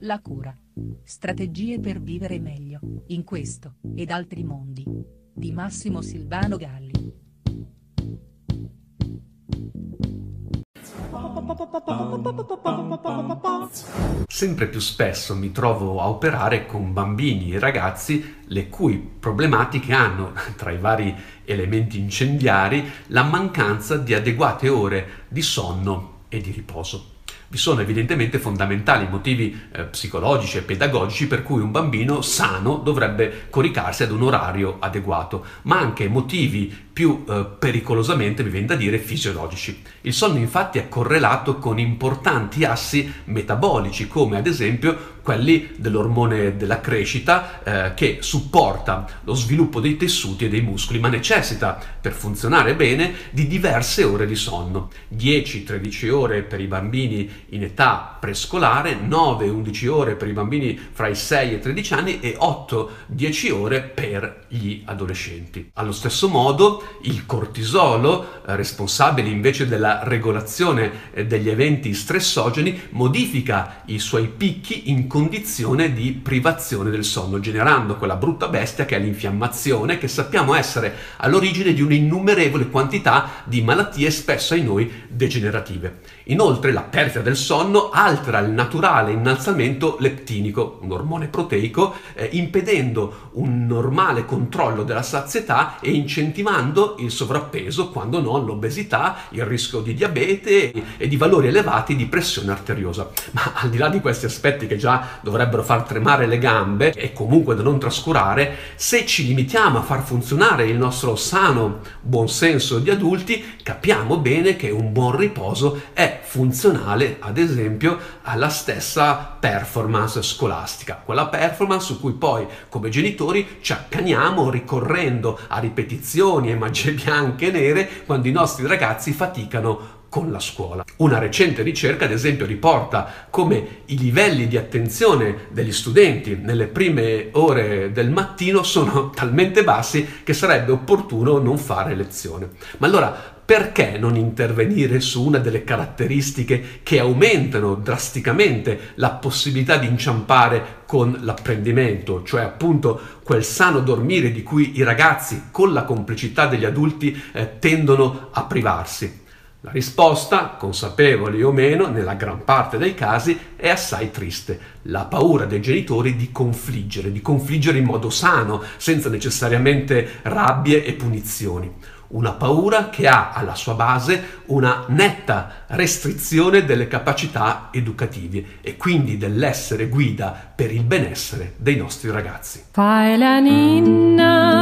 La cura. Strategie per vivere meglio, in questo, ed altri mondi. Di Massimo Silvano Galli. Sempre più spesso mi trovo a operare con bambini e ragazzi le cui problematiche hanno, tra i vari elementi incendiari, la mancanza di adeguate ore di sonno e di riposo. Vi sono evidentemente fondamentali motivi eh, psicologici e pedagogici per cui un bambino sano dovrebbe coricarsi ad un orario adeguato, ma anche motivi più eh, pericolosamente, mi viene da dire, fisiologici. Il sonno infatti è correlato con importanti assi metabolici, come ad esempio quelli dell'ormone della crescita eh, che supporta lo sviluppo dei tessuti e dei muscoli, ma necessita per funzionare bene di diverse ore di sonno. 10-13 ore per i bambini in età prescolare, 9-11 ore per i bambini fra i 6 e i 13 anni e 8-10 ore per gli adolescenti. Allo stesso modo il cortisolo, eh, responsabile invece della regolazione eh, degli eventi stressogeni, modifica i suoi picchi in condizione di privazione del sonno, generando quella brutta bestia che è l'infiammazione, che sappiamo essere all'origine di un'innumerevole quantità di malattie spesso ai noi degenerative. Inoltre la perdita del sonno altera il naturale innalzamento leptinico, un ormone proteico, eh, impedendo un normale controllo della sazietà e incentivando il sovrappeso, quando non l'obesità, il rischio di diabete e di valori elevati di pressione arteriosa. Ma al di là di questi aspetti che già dovrebbero far tremare le gambe e comunque da non trascurare, se ci limitiamo a far funzionare il nostro sano buon senso di adulti, capiamo bene che un buon riposo è funzionale, ad esempio, alla stessa performance scolastica, quella performance su cui poi come genitori ci accaniamo ricorrendo a ripetizioni e magie bianche e nere quando i nostri ragazzi faticano con la scuola. Una recente ricerca, ad esempio, riporta come i livelli di attenzione degli studenti nelle prime ore del mattino sono talmente bassi che sarebbe opportuno non fare lezione. Ma allora perché non intervenire su una delle caratteristiche che aumentano drasticamente la possibilità di inciampare con l'apprendimento, cioè appunto quel sano dormire di cui i ragazzi con la complicità degli adulti eh, tendono a privarsi? La risposta, consapevoli o meno, nella gran parte dei casi è assai triste. La paura dei genitori di confliggere, di confliggere in modo sano, senza necessariamente rabbie e punizioni una paura che ha alla sua base una netta restrizione delle capacità educative e quindi dell'essere guida per il benessere dei nostri ragazzi. Fai la ninna,